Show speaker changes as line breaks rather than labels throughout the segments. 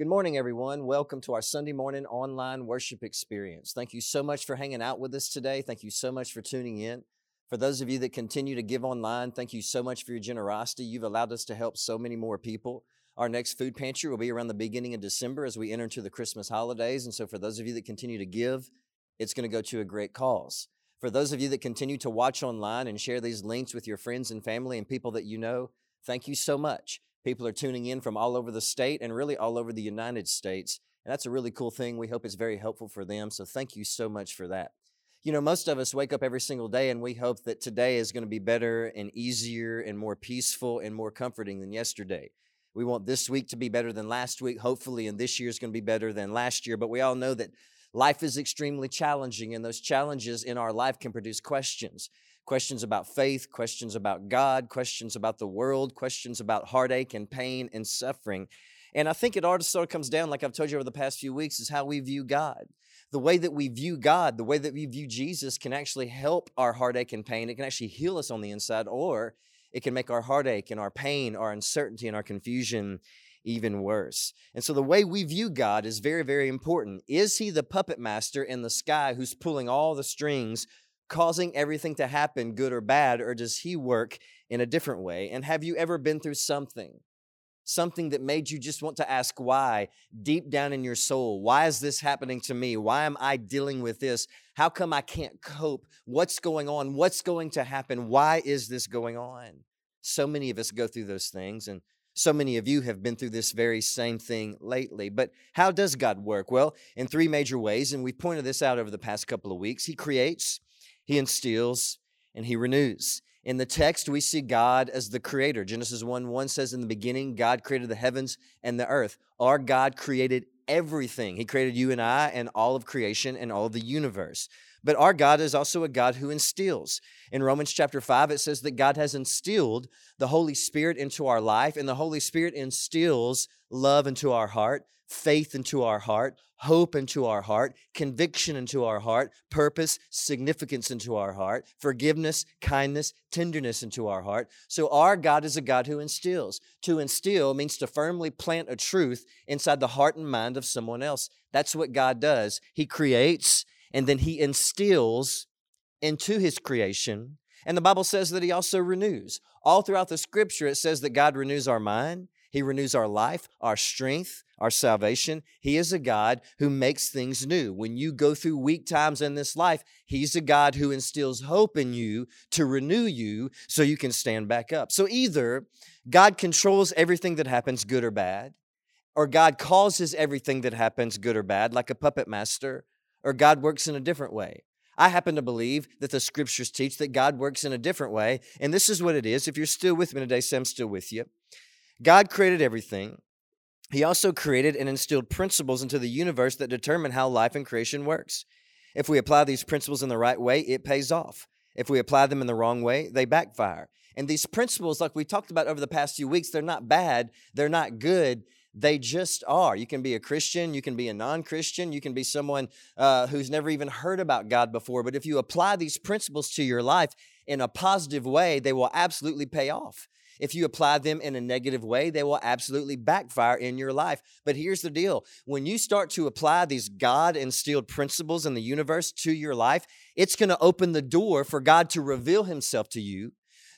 Good morning, everyone. Welcome to our Sunday morning online worship experience. Thank you so much for hanging out with us today. Thank you so much for tuning in. For those of you that continue to give online, thank you so much for your generosity. You've allowed us to help so many more people. Our next food pantry will be around the beginning of December as we enter into the Christmas holidays. And so, for those of you that continue to give, it's going to go to a great cause. For those of you that continue to watch online and share these links with your friends and family and people that you know, thank you so much. People are tuning in from all over the state and really all over the United States. And that's a really cool thing. We hope it's very helpful for them. So thank you so much for that. You know, most of us wake up every single day and we hope that today is going to be better and easier and more peaceful and more comforting than yesterday. We want this week to be better than last week, hopefully, and this year is going to be better than last year. But we all know that life is extremely challenging, and those challenges in our life can produce questions questions about faith, questions about God, questions about the world, questions about heartache and pain and suffering. And I think it all sort of comes down, like I've told you over the past few weeks, is how we view God. The way that we view God, the way that we view Jesus can actually help our heartache and pain. It can actually heal us on the inside, or it can make our heartache and our pain, our uncertainty and our confusion even worse. And so the way we view God is very, very important. Is he the puppet master in the sky who's pulling all the strings causing everything to happen, good or bad, or does He work in a different way? And have you ever been through something? Something that made you just want to ask why deep down in your soul. Why is this happening to me? Why am I dealing with this? How come I can't cope? What's going on? What's going to happen? Why is this going on? So many of us go through those things, and so many of you have been through this very same thing lately. But how does God work? Well, in three major ways, and we pointed this out over the past couple of weeks. He creates, he instills, and he renews. In the text, we see God as the creator. Genesis 1 1 says, In the beginning, God created the heavens and the earth. Our God created everything. He created you and I and all of creation and all of the universe. But our God is also a God who instills. In Romans chapter 5, it says that God has instilled the Holy Spirit into our life, and the Holy Spirit instills love into our heart, faith into our heart, hope into our heart, conviction into our heart, purpose, significance into our heart, forgiveness, kindness, tenderness into our heart. So our God is a God who instills. To instill means to firmly plant a truth inside the heart and mind of someone else. That's what God does. He creates and then he instills into his creation. And the Bible says that he also renews. All throughout the scripture, it says that God renews our mind, he renews our life, our strength, our salvation. He is a God who makes things new. When you go through weak times in this life, He's a God who instills hope in you to renew you so you can stand back up. So either God controls everything that happens, good or bad, or God causes everything that happens, good or bad, like a puppet master, or God works in a different way. I happen to believe that the scriptures teach that God works in a different way. And this is what it is. If you're still with me today, I'm still with you. God created everything. He also created and instilled principles into the universe that determine how life and creation works. If we apply these principles in the right way, it pays off. If we apply them in the wrong way, they backfire. And these principles, like we talked about over the past few weeks, they're not bad, they're not good. They just are. You can be a Christian, you can be a non Christian, you can be someone uh, who's never even heard about God before. But if you apply these principles to your life in a positive way, they will absolutely pay off. If you apply them in a negative way, they will absolutely backfire in your life. But here's the deal when you start to apply these God instilled principles in the universe to your life, it's going to open the door for God to reveal himself to you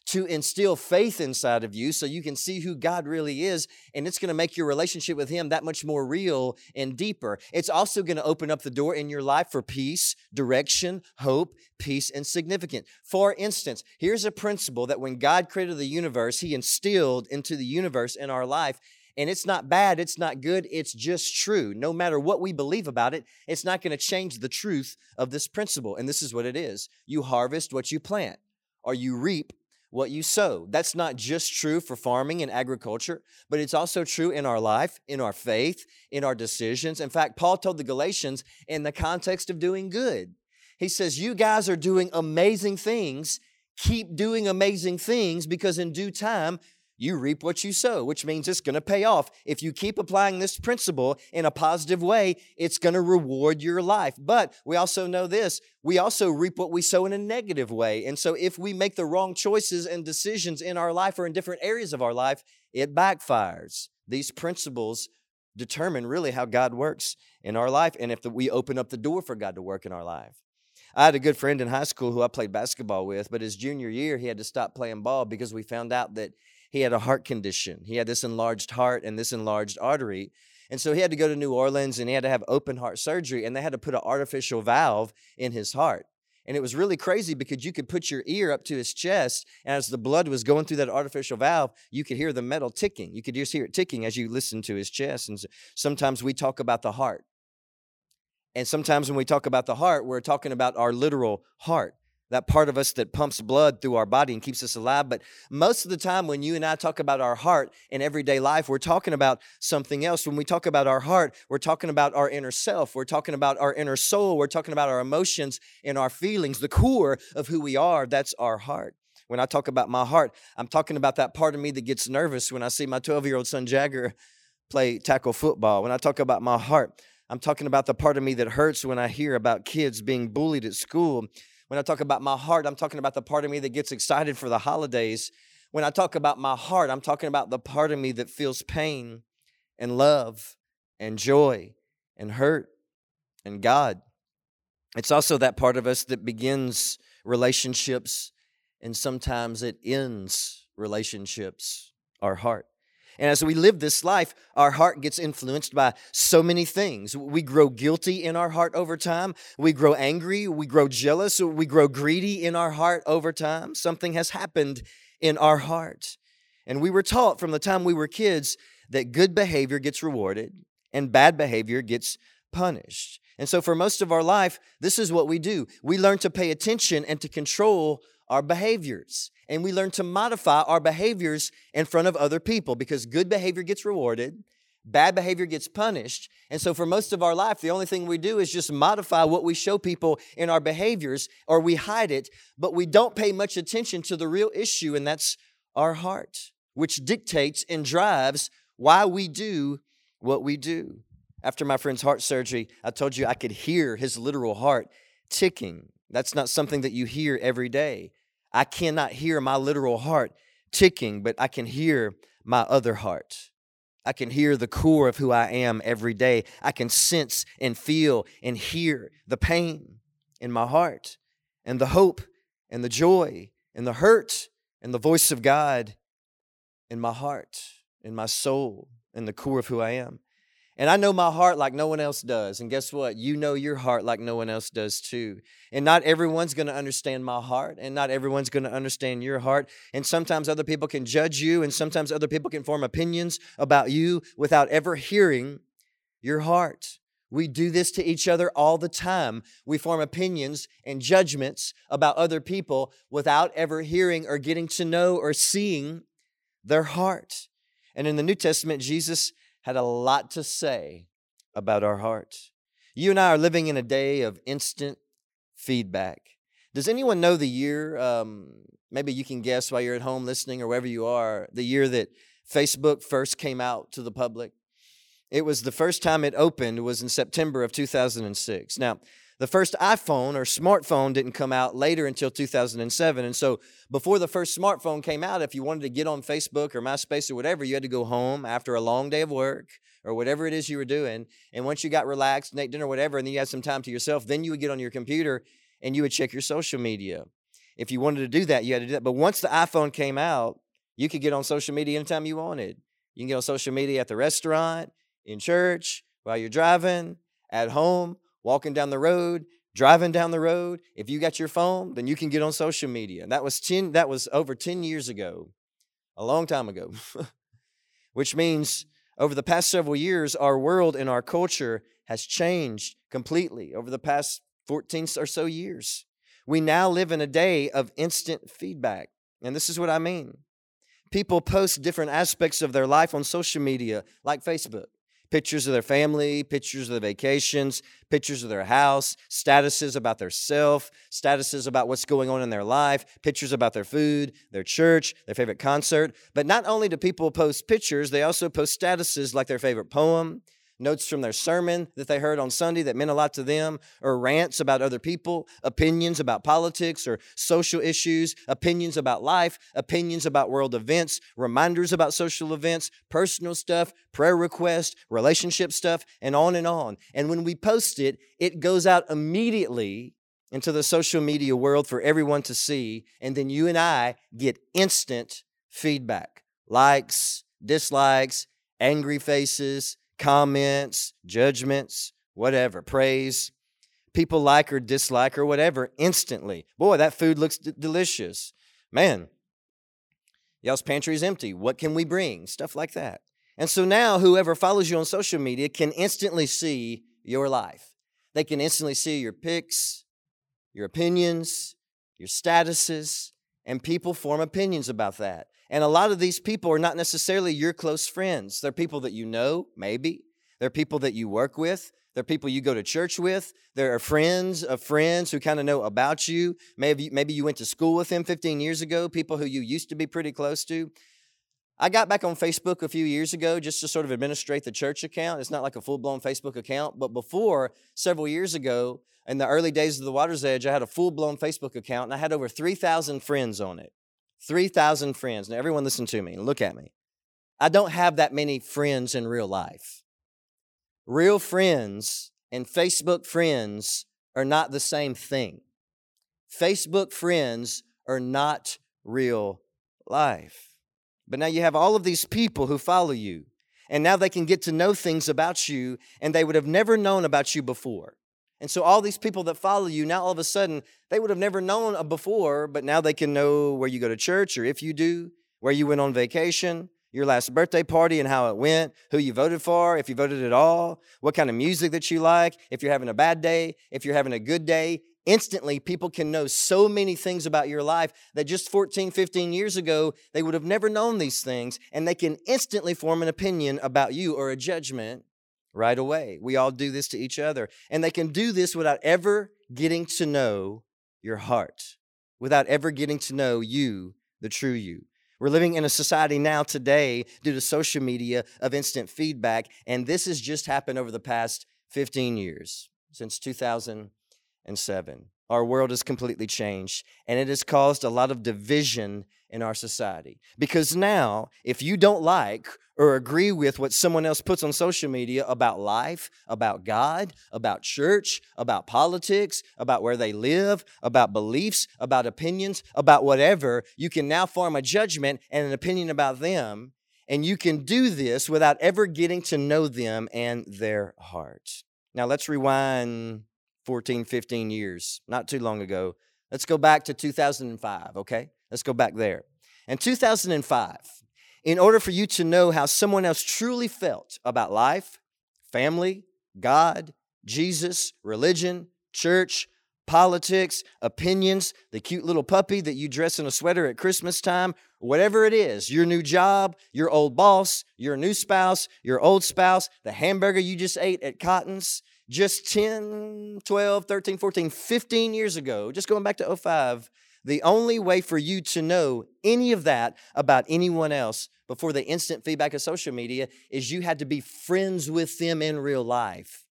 to instill faith inside of you so you can see who God really is. And it's going to make your relationship with Him that much more real and deeper. It's also going to open up the door in your life for peace, direction, hope, peace, and significance. For instance, here's a principle that when God created the universe, He instilled into the universe in our life. And it's not bad, it's not good, it's just true. No matter what we believe about it, it's not going to change the truth of this principle. And this is what it is you harvest what you plant, or you reap what you sow. That's not just true for farming and agriculture, but it's also true in our life, in our faith, in our decisions. In fact, Paul told the Galatians in the context of doing good. He says, You guys are doing amazing things. Keep doing amazing things because in due time, you reap what you sow, which means it's going to pay off. If you keep applying this principle in a positive way, it's going to reward your life. But we also know this we also reap what we sow in a negative way. And so if we make the wrong choices and decisions in our life or in different areas of our life, it backfires. These principles determine really how God works in our life and if the, we open up the door for God to work in our life. I had a good friend in high school who I played basketball with, but his junior year, he had to stop playing ball because we found out that he had a heart condition. He had this enlarged heart and this enlarged artery. And so he had to go to New Orleans and he had to have open heart surgery, and they had to put an artificial valve in his heart. And it was really crazy because you could put your ear up to his chest, and as the blood was going through that artificial valve, you could hear the metal ticking. You could just hear it ticking as you listened to his chest. And sometimes we talk about the heart. And sometimes when we talk about the heart, we're talking about our literal heart that part of us that pumps blood through our body and keeps us alive. But most of the time, when you and I talk about our heart in everyday life, we're talking about something else. When we talk about our heart, we're talking about our inner self. We're talking about our inner soul. We're talking about our emotions and our feelings. The core of who we are, that's our heart. When I talk about my heart, I'm talking about that part of me that gets nervous when I see my 12 year old son Jagger play tackle football. When I talk about my heart, I'm talking about the part of me that hurts when I hear about kids being bullied at school when I talk about my heart, I'm talking about the part of me that gets excited for the holidays. When I talk about my heart, I'm talking about the part of me that feels pain and love and joy and hurt and God. It's also that part of us that begins relationships and sometimes it ends relationships, our heart. And as we live this life, our heart gets influenced by so many things. We grow guilty in our heart over time. We grow angry. We grow jealous. We grow greedy in our heart over time. Something has happened in our heart. And we were taught from the time we were kids that good behavior gets rewarded and bad behavior gets punished. And so, for most of our life, this is what we do we learn to pay attention and to control our behaviors and we learn to modify our behaviors in front of other people because good behavior gets rewarded, bad behavior gets punished. And so, for most of our life, the only thing we do is just modify what we show people in our behaviors or we hide it, but we don't pay much attention to the real issue, and that's our heart, which dictates and drives why we do what we do. After my friend's heart surgery, I told you I could hear his literal heart ticking. That's not something that you hear every day. I cannot hear my literal heart ticking, but I can hear my other heart. I can hear the core of who I am every day. I can sense and feel and hear the pain in my heart and the hope and the joy and the hurt and the voice of God in my heart, in my soul, in the core of who I am. And I know my heart like no one else does. And guess what? You know your heart like no one else does too. And not everyone's going to understand my heart, and not everyone's going to understand your heart. And sometimes other people can judge you, and sometimes other people can form opinions about you without ever hearing your heart. We do this to each other all the time. We form opinions and judgments about other people without ever hearing or getting to know or seeing their heart. And in the New Testament, Jesus had a lot to say about our hearts. You and I are living in a day of instant feedback. Does anyone know the year? Um, maybe you can guess while you're at home listening or wherever you are, the year that Facebook first came out to the public. It was the first time it opened was in September of 2006. Now, the first iPhone or smartphone didn't come out later until 2007. And so, before the first smartphone came out, if you wanted to get on Facebook or MySpace or whatever, you had to go home after a long day of work or whatever it is you were doing. And once you got relaxed and ate dinner whatever, and then you had some time to yourself, then you would get on your computer and you would check your social media. If you wanted to do that, you had to do that. But once the iPhone came out, you could get on social media anytime you wanted. You can get on social media at the restaurant, in church, while you're driving, at home, walking down the road, driving down the road. If you got your phone, then you can get on social media. And that was 10 that was over 10 years ago. A long time ago. Which means over the past several years our world and our culture has changed completely over the past 14 or so years. We now live in a day of instant feedback. And this is what I mean. People post different aspects of their life on social media, like Facebook pictures of their family, pictures of their vacations, pictures of their house, statuses about their self, statuses about what's going on in their life, pictures about their food, their church, their favorite concert. But not only do people post pictures, they also post statuses like their favorite poem, notes from their sermon that they heard on Sunday that meant a lot to them, or rants about other people, opinions about politics or social issues, opinions about life, opinions about world events, reminders about social events, personal stuff, prayer requests, relationship stuff, and on and on. And when we post it, it goes out immediately into the social media world for everyone to see. And then you and I get instant feedback likes, dislikes, angry faces, comments, judgments, whatever, praise. People like or dislike or whatever instantly. Boy, that food looks d- delicious. Man, y'all's pantry is empty. What can we bring? Stuff like that. And so now, whoever follows you on social media can instantly see your life. They can instantly see your pics, your opinions, your statuses, and people form opinions about that. And a lot of these people are not necessarily your close friends. They're people that you know, maybe. They're people that you work with. They're people you go to church with. There are friends of friends who kind of know about you. Maybe, maybe you went to school with them 15 years ago, people who you used to be pretty close to. I got back on Facebook a few years ago just to sort of administrate the church account. It's not like a full blown Facebook account, but before, several years ago, in the early days of the Water's Edge, I had a full blown Facebook account and I had over 3,000 friends on it. 3,000 friends. Now, everyone listen to me and look at me. I don't have that many friends in real life. Real friends and Facebook friends are not the same thing. Facebook friends are not real life. But now you have all of these people who follow you, and now they can get to know things about you and they would have never known about you before. And so all these people that follow you, now all of a sudden, they would have never known before, but now they can know where you go to church or if you do, where you went on vacation, your last birthday party and how it went, who you voted for, if you voted at all, what kind of music that you like, if you're having a bad day, if you're having a good day. Instantly, people can know so many things about your life that just 14, 15 years ago, they would have never known these things, and they can instantly form an opinion about you or a judgment right away. We all do this to each other. And they can do this without ever getting to know your heart, without ever getting to know you, the true you. We're living in a society now today due to social media of instant feedback, and this has just happened over the past 15 years, since 2007. Our world has completely changed, and it has caused a lot of division in our society. Because now, if you don't like or agree with what someone else puts on social media about life, about God, about church, about politics, about where they live, about beliefs, about opinions, about whatever, you can now form a judgment and an opinion about them. And you can do this without ever getting to know them and their heart. Now, let's rewind 14, 15 years, not too long ago. Let's go back to 2005, okay? Let's go back there. In 2005, in order for you to know how someone else truly felt about life, family, God, Jesus, religion, church, politics, opinions, the cute little puppy that you dress in a sweater at Christmas time, whatever it is, your new job, your old boss, your new spouse, your old spouse, the hamburger you just ate at Cotton's, just 10, 12, 13, 14, 15 years ago, just going back to 05, the only way for you to know any of that about anyone else before the instant feedback of social media is you had to be friends with them in real life,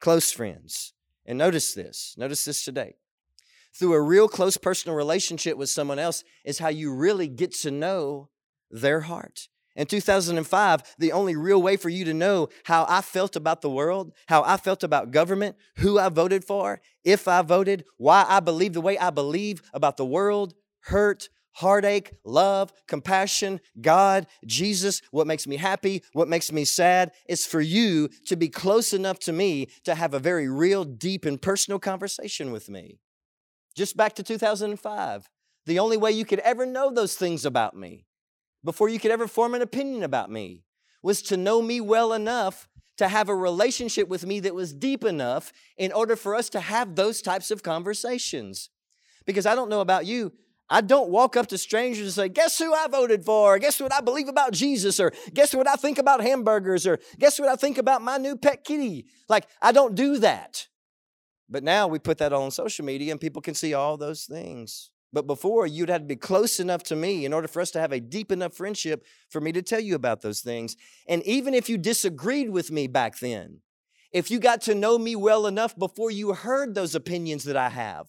close friends. And notice this, notice this today. Through a real close personal relationship with someone else is how you really get to know their heart. In 2005, the only real way for you to know how I felt about the world, how I felt about government, who I voted for, if I voted, why I believe the way I believe about the world, hurt, heartache, love, compassion, God, Jesus, what makes me happy, what makes me sad, is for you to be close enough to me to have a very real, deep, and personal conversation with me. Just back to 2005, the only way you could ever know those things about me before you could ever form an opinion about me was to know me well enough to have a relationship with me that was deep enough in order for us to have those types of conversations. Because I don't know about you, I don't walk up to strangers and say, Guess who I voted for? Guess what I believe about Jesus? Or guess what I think about hamburgers? Or guess what I think about my new pet kitty? Like, I don't do that. But now we put that all on social media and people can see all those things. But before, you'd have to be close enough to me in order for us to have a deep enough friendship for me to tell you about those things. And even if you disagreed with me back then, if you got to know me well enough before you heard those opinions that I have,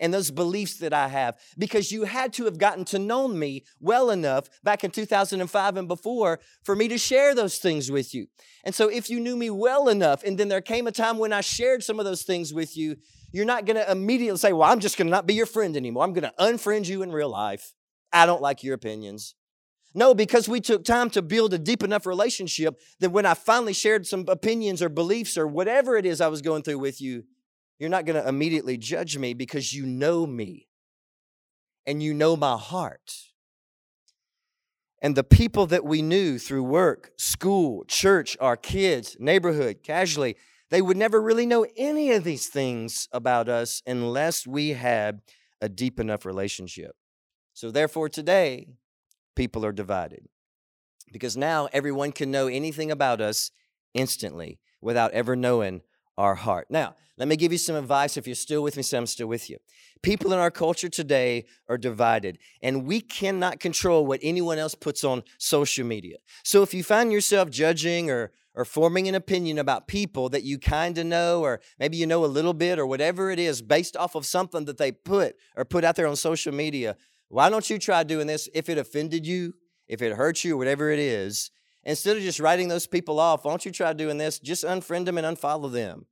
and those beliefs that I have because you had to have gotten to know me well enough back in 2005 and before for me to share those things with you. And so if you knew me well enough and then there came a time when I shared some of those things with you, you're not going to immediately say, Well, I'm just going to not be your friend anymore. I'm going to unfriend you in real life. I don't like your opinions. No, because we took time to build a deep enough relationship that when I finally shared some opinions or beliefs or whatever it is I was going through with you, you're not going to immediately judge me because you know me and you know my heart. And the people that we knew through work, school, church, our kids, neighborhood, casually, they would never really know any of these things about us unless we had a deep enough relationship. So, therefore, today, people are divided because now everyone can know anything about us instantly without ever knowing our heart. Now, let me give you some advice. If you're still with me, say I'm still with you. People in our culture today are divided, and we cannot control what anyone else puts on social media. So if you find yourself judging or or forming an opinion about people that you kind of know, or maybe you know a little bit, or whatever it is, based off of something that they put or put out there on social media, why don't you try doing this if it offended you, if it hurt you, or whatever it is? Instead of just writing those people off, why don't you try doing this? Just unfriend them and unfollow them.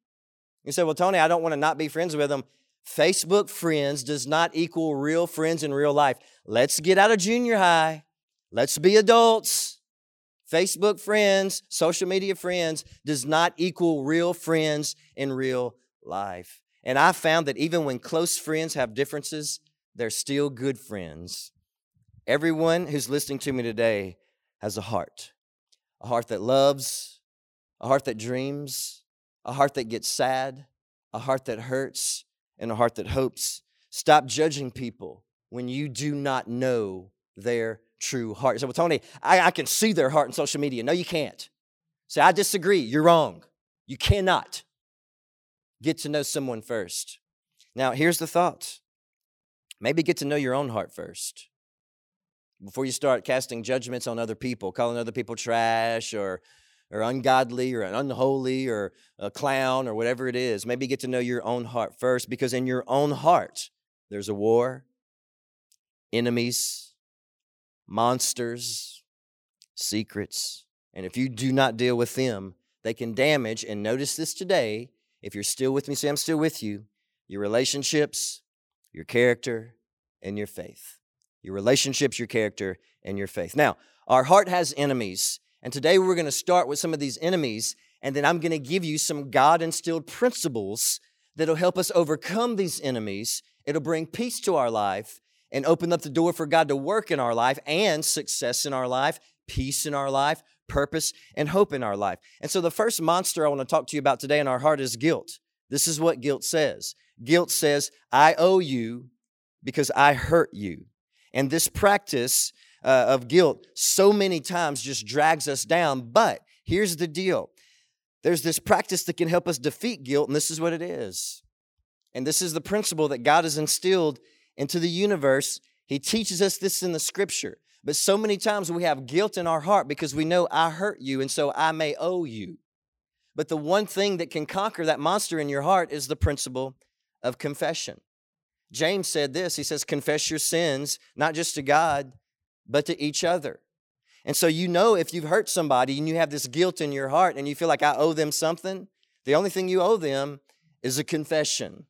You say, well, Tony, I don't want to not be friends with them. Facebook friends does not equal real friends in real life. Let's get out of junior high. Let's be adults. Facebook friends, social media friends does not equal real friends in real life. And I found that even when close friends have differences, they're still good friends. Everyone who's listening to me today has a heart a heart that loves, a heart that dreams, a heart that gets sad, a heart that hurts, and a heart that hopes. Stop judging people when you do not know their true heart. You say, well, Tony, I, I can see their heart in social media. No, you can't. Say, I disagree. You're wrong. You cannot get to know someone first. Now, here's the thought maybe get to know your own heart first before you start casting judgments on other people, calling other people trash or, or ungodly or unholy or a clown or whatever it is. Maybe get to know your own heart first because in your own heart, there's a war, enemies, monsters, secrets. And if you do not deal with them, they can damage, and notice this today, if you're still with me, say, I'm still with you, your relationships, your character, and your faith. Your relationships, your character, and your faith. Now, our heart has enemies, and today we're going to start with some of these enemies, and then I'm going to give you some God instilled principles that'll help us overcome these enemies. It'll bring peace to our life, and open up the door for God to work in our life and success in our life, peace in our life, purpose, and hope in our life. And so, the first monster I want to talk to you about today in our heart is guilt. This is what guilt says guilt says, I owe you because I hurt you. And this practice uh, of guilt so many times just drags us down. But here's the deal there's this practice that can help us defeat guilt, and this is what it is. And this is the principle that God has instilled into the universe. He teaches us this in the scripture. But so many times we have guilt in our heart because we know I hurt you and so I may owe you. But the one thing that can conquer that monster in your heart is the principle of confession. James said this He says, Confess your sins, not just to God, but to each other. And so you know if you've hurt somebody and you have this guilt in your heart and you feel like I owe them something, the only thing you owe them is a confession.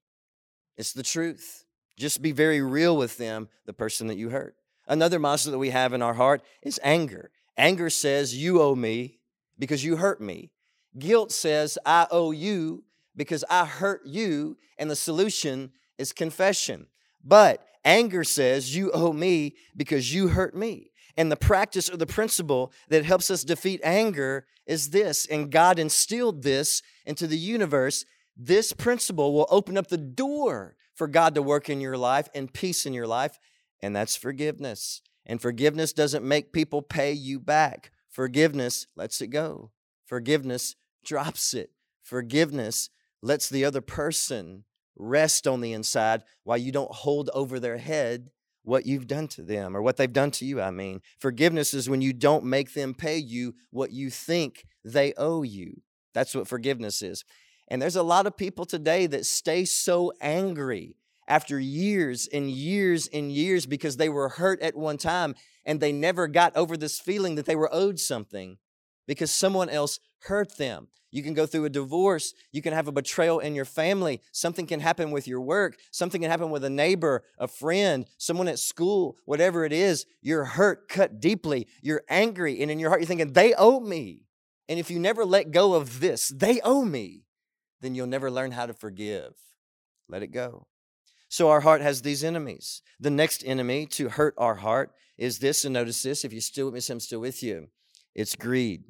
It's the truth. Just be very real with them, the person that you hurt. Another monster that we have in our heart is anger. Anger says, You owe me because you hurt me. Guilt says, I owe you because I hurt you. And the solution is confession. But anger says, You owe me because you hurt me. And the practice or the principle that helps us defeat anger is this. And God instilled this into the universe. This principle will open up the door for God to work in your life and peace in your life, and that's forgiveness. And forgiveness doesn't make people pay you back. Forgiveness lets it go. Forgiveness drops it. Forgiveness lets the other person rest on the inside while you don't hold over their head what you've done to them or what they've done to you, I mean. Forgiveness is when you don't make them pay you what you think they owe you. That's what forgiveness is. And there's a lot of people today that stay so angry after years and years and years because they were hurt at one time and they never got over this feeling that they were owed something because someone else hurt them. You can go through a divorce. You can have a betrayal in your family. Something can happen with your work. Something can happen with a neighbor, a friend, someone at school, whatever it is. You're hurt, cut deeply. You're angry. And in your heart, you're thinking, they owe me. And if you never let go of this, they owe me, then you'll never learn how to forgive. Let it go. So our heart has these enemies. The next enemy to hurt our heart is this, and notice this if you're still with me, I'm still with you. It's greed.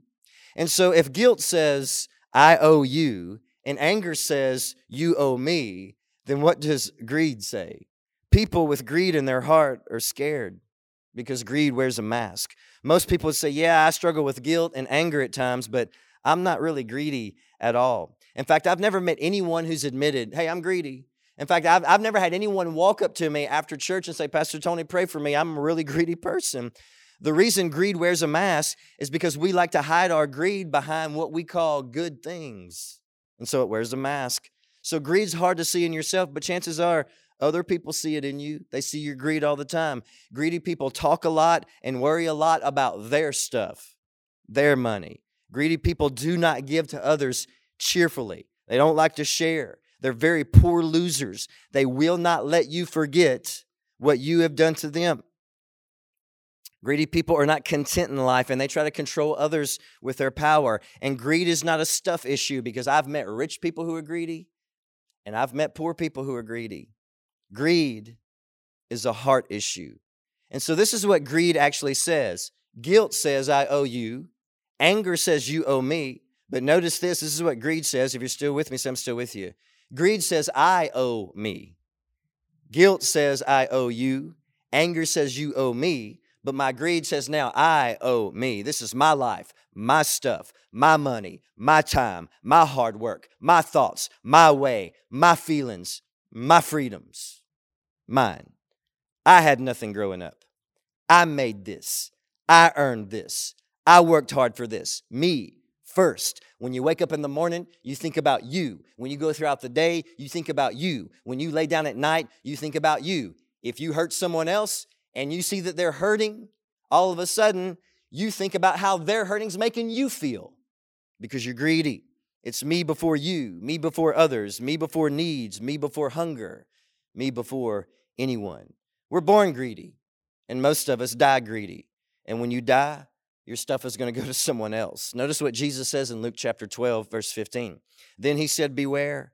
And so if guilt says, I owe you, and anger says, you owe me, then what does greed say? People with greed in their heart are scared because greed wears a mask. Most people say, Yeah, I struggle with guilt and anger at times, but I'm not really greedy at all. In fact, I've never met anyone who's admitted, Hey, I'm greedy. In fact, I've, I've never had anyone walk up to me after church and say, Pastor Tony, pray for me. I'm a really greedy person. The reason greed wears a mask is because we like to hide our greed behind what we call good things. And so it wears a mask. So greed's hard to see in yourself, but chances are other people see it in you. They see your greed all the time. Greedy people talk a lot and worry a lot about their stuff, their money. Greedy people do not give to others cheerfully, they don't like to share. They're very poor losers. They will not let you forget what you have done to them. Greedy people are not content in life and they try to control others with their power. And greed is not a stuff issue because I've met rich people who are greedy and I've met poor people who are greedy. Greed is a heart issue. And so this is what greed actually says guilt says, I owe you, anger says, you owe me. But notice this this is what greed says. If you're still with me, so I'm still with you. Greed says, I owe me. Guilt says, I owe you. Anger says, you owe me. But my greed says now, I owe me. This is my life, my stuff, my money, my time, my hard work, my thoughts, my way, my feelings, my freedoms, mine. I had nothing growing up. I made this. I earned this. I worked hard for this. Me first. When you wake up in the morning, you think about you. When you go throughout the day, you think about you. When you lay down at night, you think about you. If you hurt someone else, and you see that they're hurting, all of a sudden you think about how their hurting's making you feel because you're greedy. It's me before you, me before others, me before needs, me before hunger, me before anyone. We're born greedy, and most of us die greedy. And when you die, your stuff is going to go to someone else. Notice what Jesus says in Luke chapter 12, verse 15. Then he said, Beware,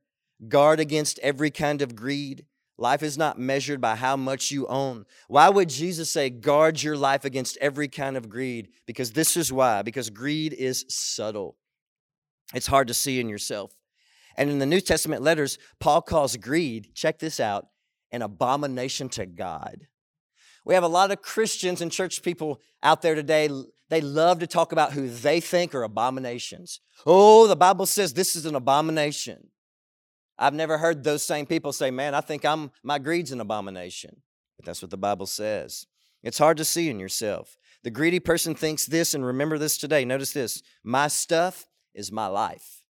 guard against every kind of greed Life is not measured by how much you own. Why would Jesus say, guard your life against every kind of greed? Because this is why. Because greed is subtle, it's hard to see in yourself. And in the New Testament letters, Paul calls greed, check this out, an abomination to God. We have a lot of Christians and church people out there today. They love to talk about who they think are abominations. Oh, the Bible says this is an abomination. I've never heard those same people say, Man, I think I'm my greed's an abomination. But that's what the Bible says. It's hard to see in yourself. The greedy person thinks this, and remember this today. Notice this my stuff is my life.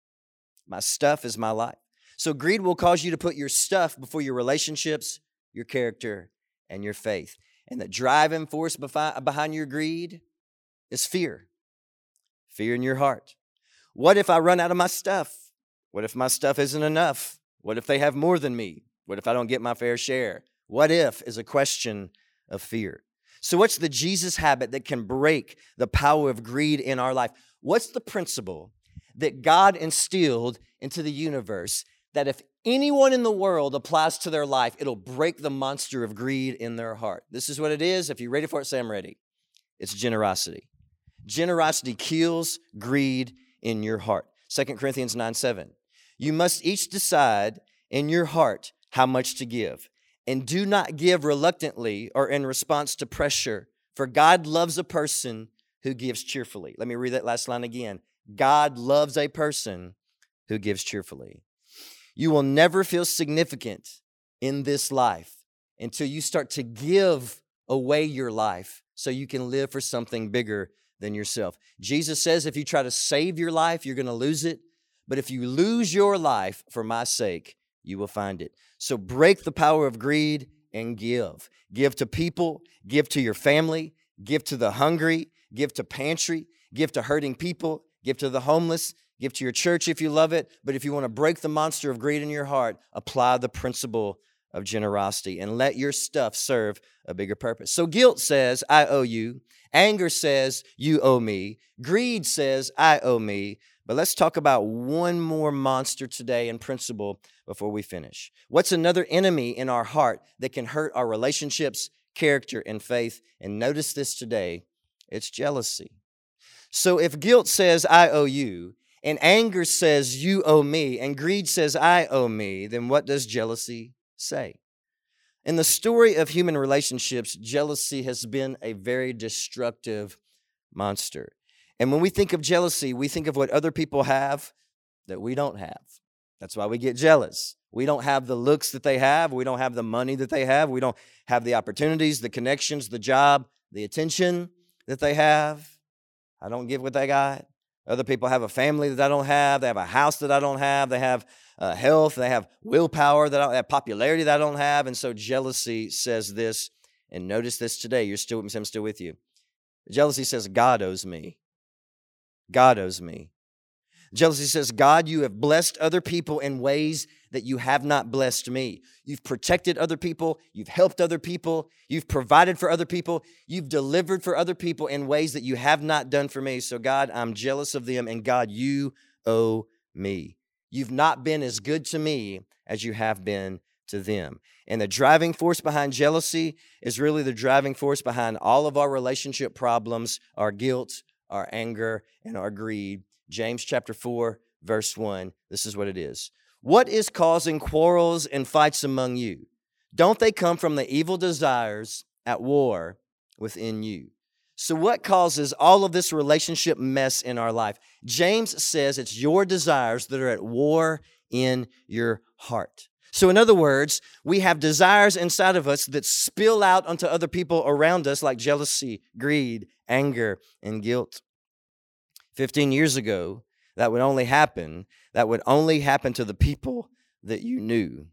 My stuff is my life. So, greed will cause you to put your stuff before your relationships, your character, and your faith. And the driving force behind your greed is fear fear in your heart. What if I run out of my stuff? What if my stuff isn't enough? What if they have more than me? What if I don't get my fair share? What if is a question of fear. So, what's the Jesus habit that can break the power of greed in our life? What's the principle that God instilled into the universe that if anyone in the world applies to their life, it'll break the monster of greed in their heart? This is what it is. If you're ready for it, say, I'm ready. It's generosity. Generosity kills greed in your heart. 2 Corinthians 9 7. You must each decide in your heart how much to give. And do not give reluctantly or in response to pressure, for God loves a person who gives cheerfully. Let me read that last line again. God loves a person who gives cheerfully. You will never feel significant in this life until you start to give away your life so you can live for something bigger than yourself. Jesus says if you try to save your life, you're going to lose it. But if you lose your life for my sake, you will find it. So break the power of greed and give. Give to people, give to your family, give to the hungry, give to pantry, give to hurting people, give to the homeless, give to your church if you love it. But if you want to break the monster of greed in your heart, apply the principle of generosity and let your stuff serve a bigger purpose. So guilt says, I owe you. Anger says, you owe me. Greed says, I owe me. But let's talk about one more monster today in principle before we finish. What's another enemy in our heart that can hurt our relationships, character, and faith? And notice this today it's jealousy. So if guilt says, I owe you, and anger says, you owe me, and greed says, I owe me, then what does jealousy say? In the story of human relationships, jealousy has been a very destructive monster. And when we think of jealousy, we think of what other people have that we don't have. That's why we get jealous. We don't have the looks that they have. We don't have the money that they have. We don't have the opportunities, the connections, the job, the attention that they have. I don't give what they got. Other people have a family that I don't have. They have a house that I don't have. They have uh, health. They have willpower that I have, popularity that I don't have. And so jealousy says this. And notice this today. You're still with me. I'm still with you. Jealousy says God owes me. God owes me. Jealousy says, God, you have blessed other people in ways that you have not blessed me. You've protected other people. You've helped other people. You've provided for other people. You've delivered for other people in ways that you have not done for me. So, God, I'm jealous of them. And God, you owe me. You've not been as good to me as you have been to them. And the driving force behind jealousy is really the driving force behind all of our relationship problems, our guilt, our anger, and our greed. James chapter 4, verse 1. This is what it is. What is causing quarrels and fights among you? Don't they come from the evil desires at war within you? So, what causes all of this relationship mess in our life? James says it's your desires that are at war in your heart. So, in other words, we have desires inside of us that spill out onto other people around us, like jealousy, greed, anger, and guilt. 15 years ago, that would only happen, that would only happen to the people that you knew.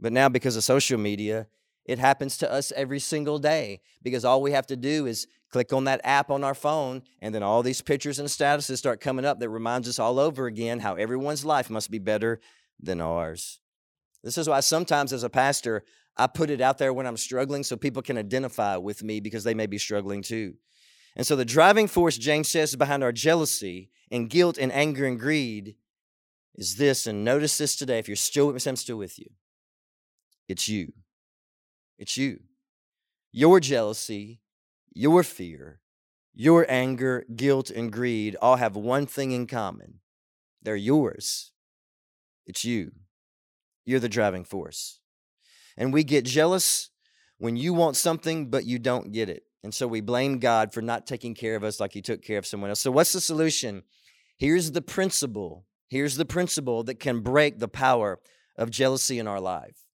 But now, because of social media, it happens to us every single day because all we have to do is click on that app on our phone, and then all these pictures and statuses start coming up that reminds us all over again how everyone's life must be better than ours. This is why sometimes as a pastor, I put it out there when I'm struggling so people can identify with me because they may be struggling too. And so the driving force, James says, behind our jealousy and guilt and anger and greed is this. And notice this today. If you're still with me, I'm still with you. It's you. It's you. Your jealousy, your fear, your anger, guilt, and greed all have one thing in common they're yours. It's you. You're the driving force. And we get jealous when you want something, but you don't get it. And so we blame God for not taking care of us like He took care of someone else. So, what's the solution? Here's the principle. Here's the principle that can break the power of jealousy in our life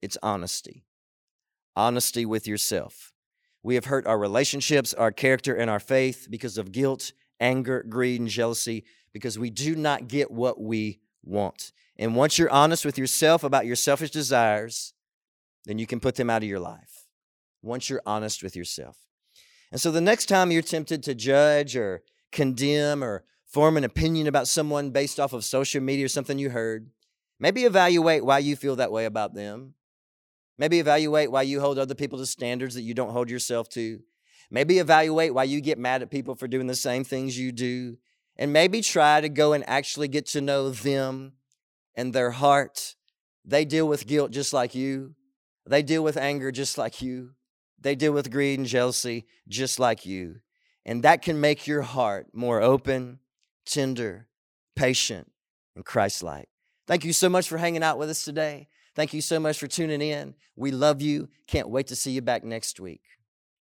it's honesty. Honesty with yourself. We have hurt our relationships, our character, and our faith because of guilt, anger, greed, and jealousy because we do not get what we want. And once you're honest with yourself about your selfish desires, then you can put them out of your life. Once you're honest with yourself. And so the next time you're tempted to judge or condemn or form an opinion about someone based off of social media or something you heard, maybe evaluate why you feel that way about them. Maybe evaluate why you hold other people to standards that you don't hold yourself to. Maybe evaluate why you get mad at people for doing the same things you do. And maybe try to go and actually get to know them and their heart. They deal with guilt just like you, they deal with anger just like you. They deal with greed and jealousy just like you. And that can make your heart more open, tender, patient, and Christ like. Thank you so much for hanging out with us today. Thank you so much for tuning in. We love you. Can't wait to see you back next week.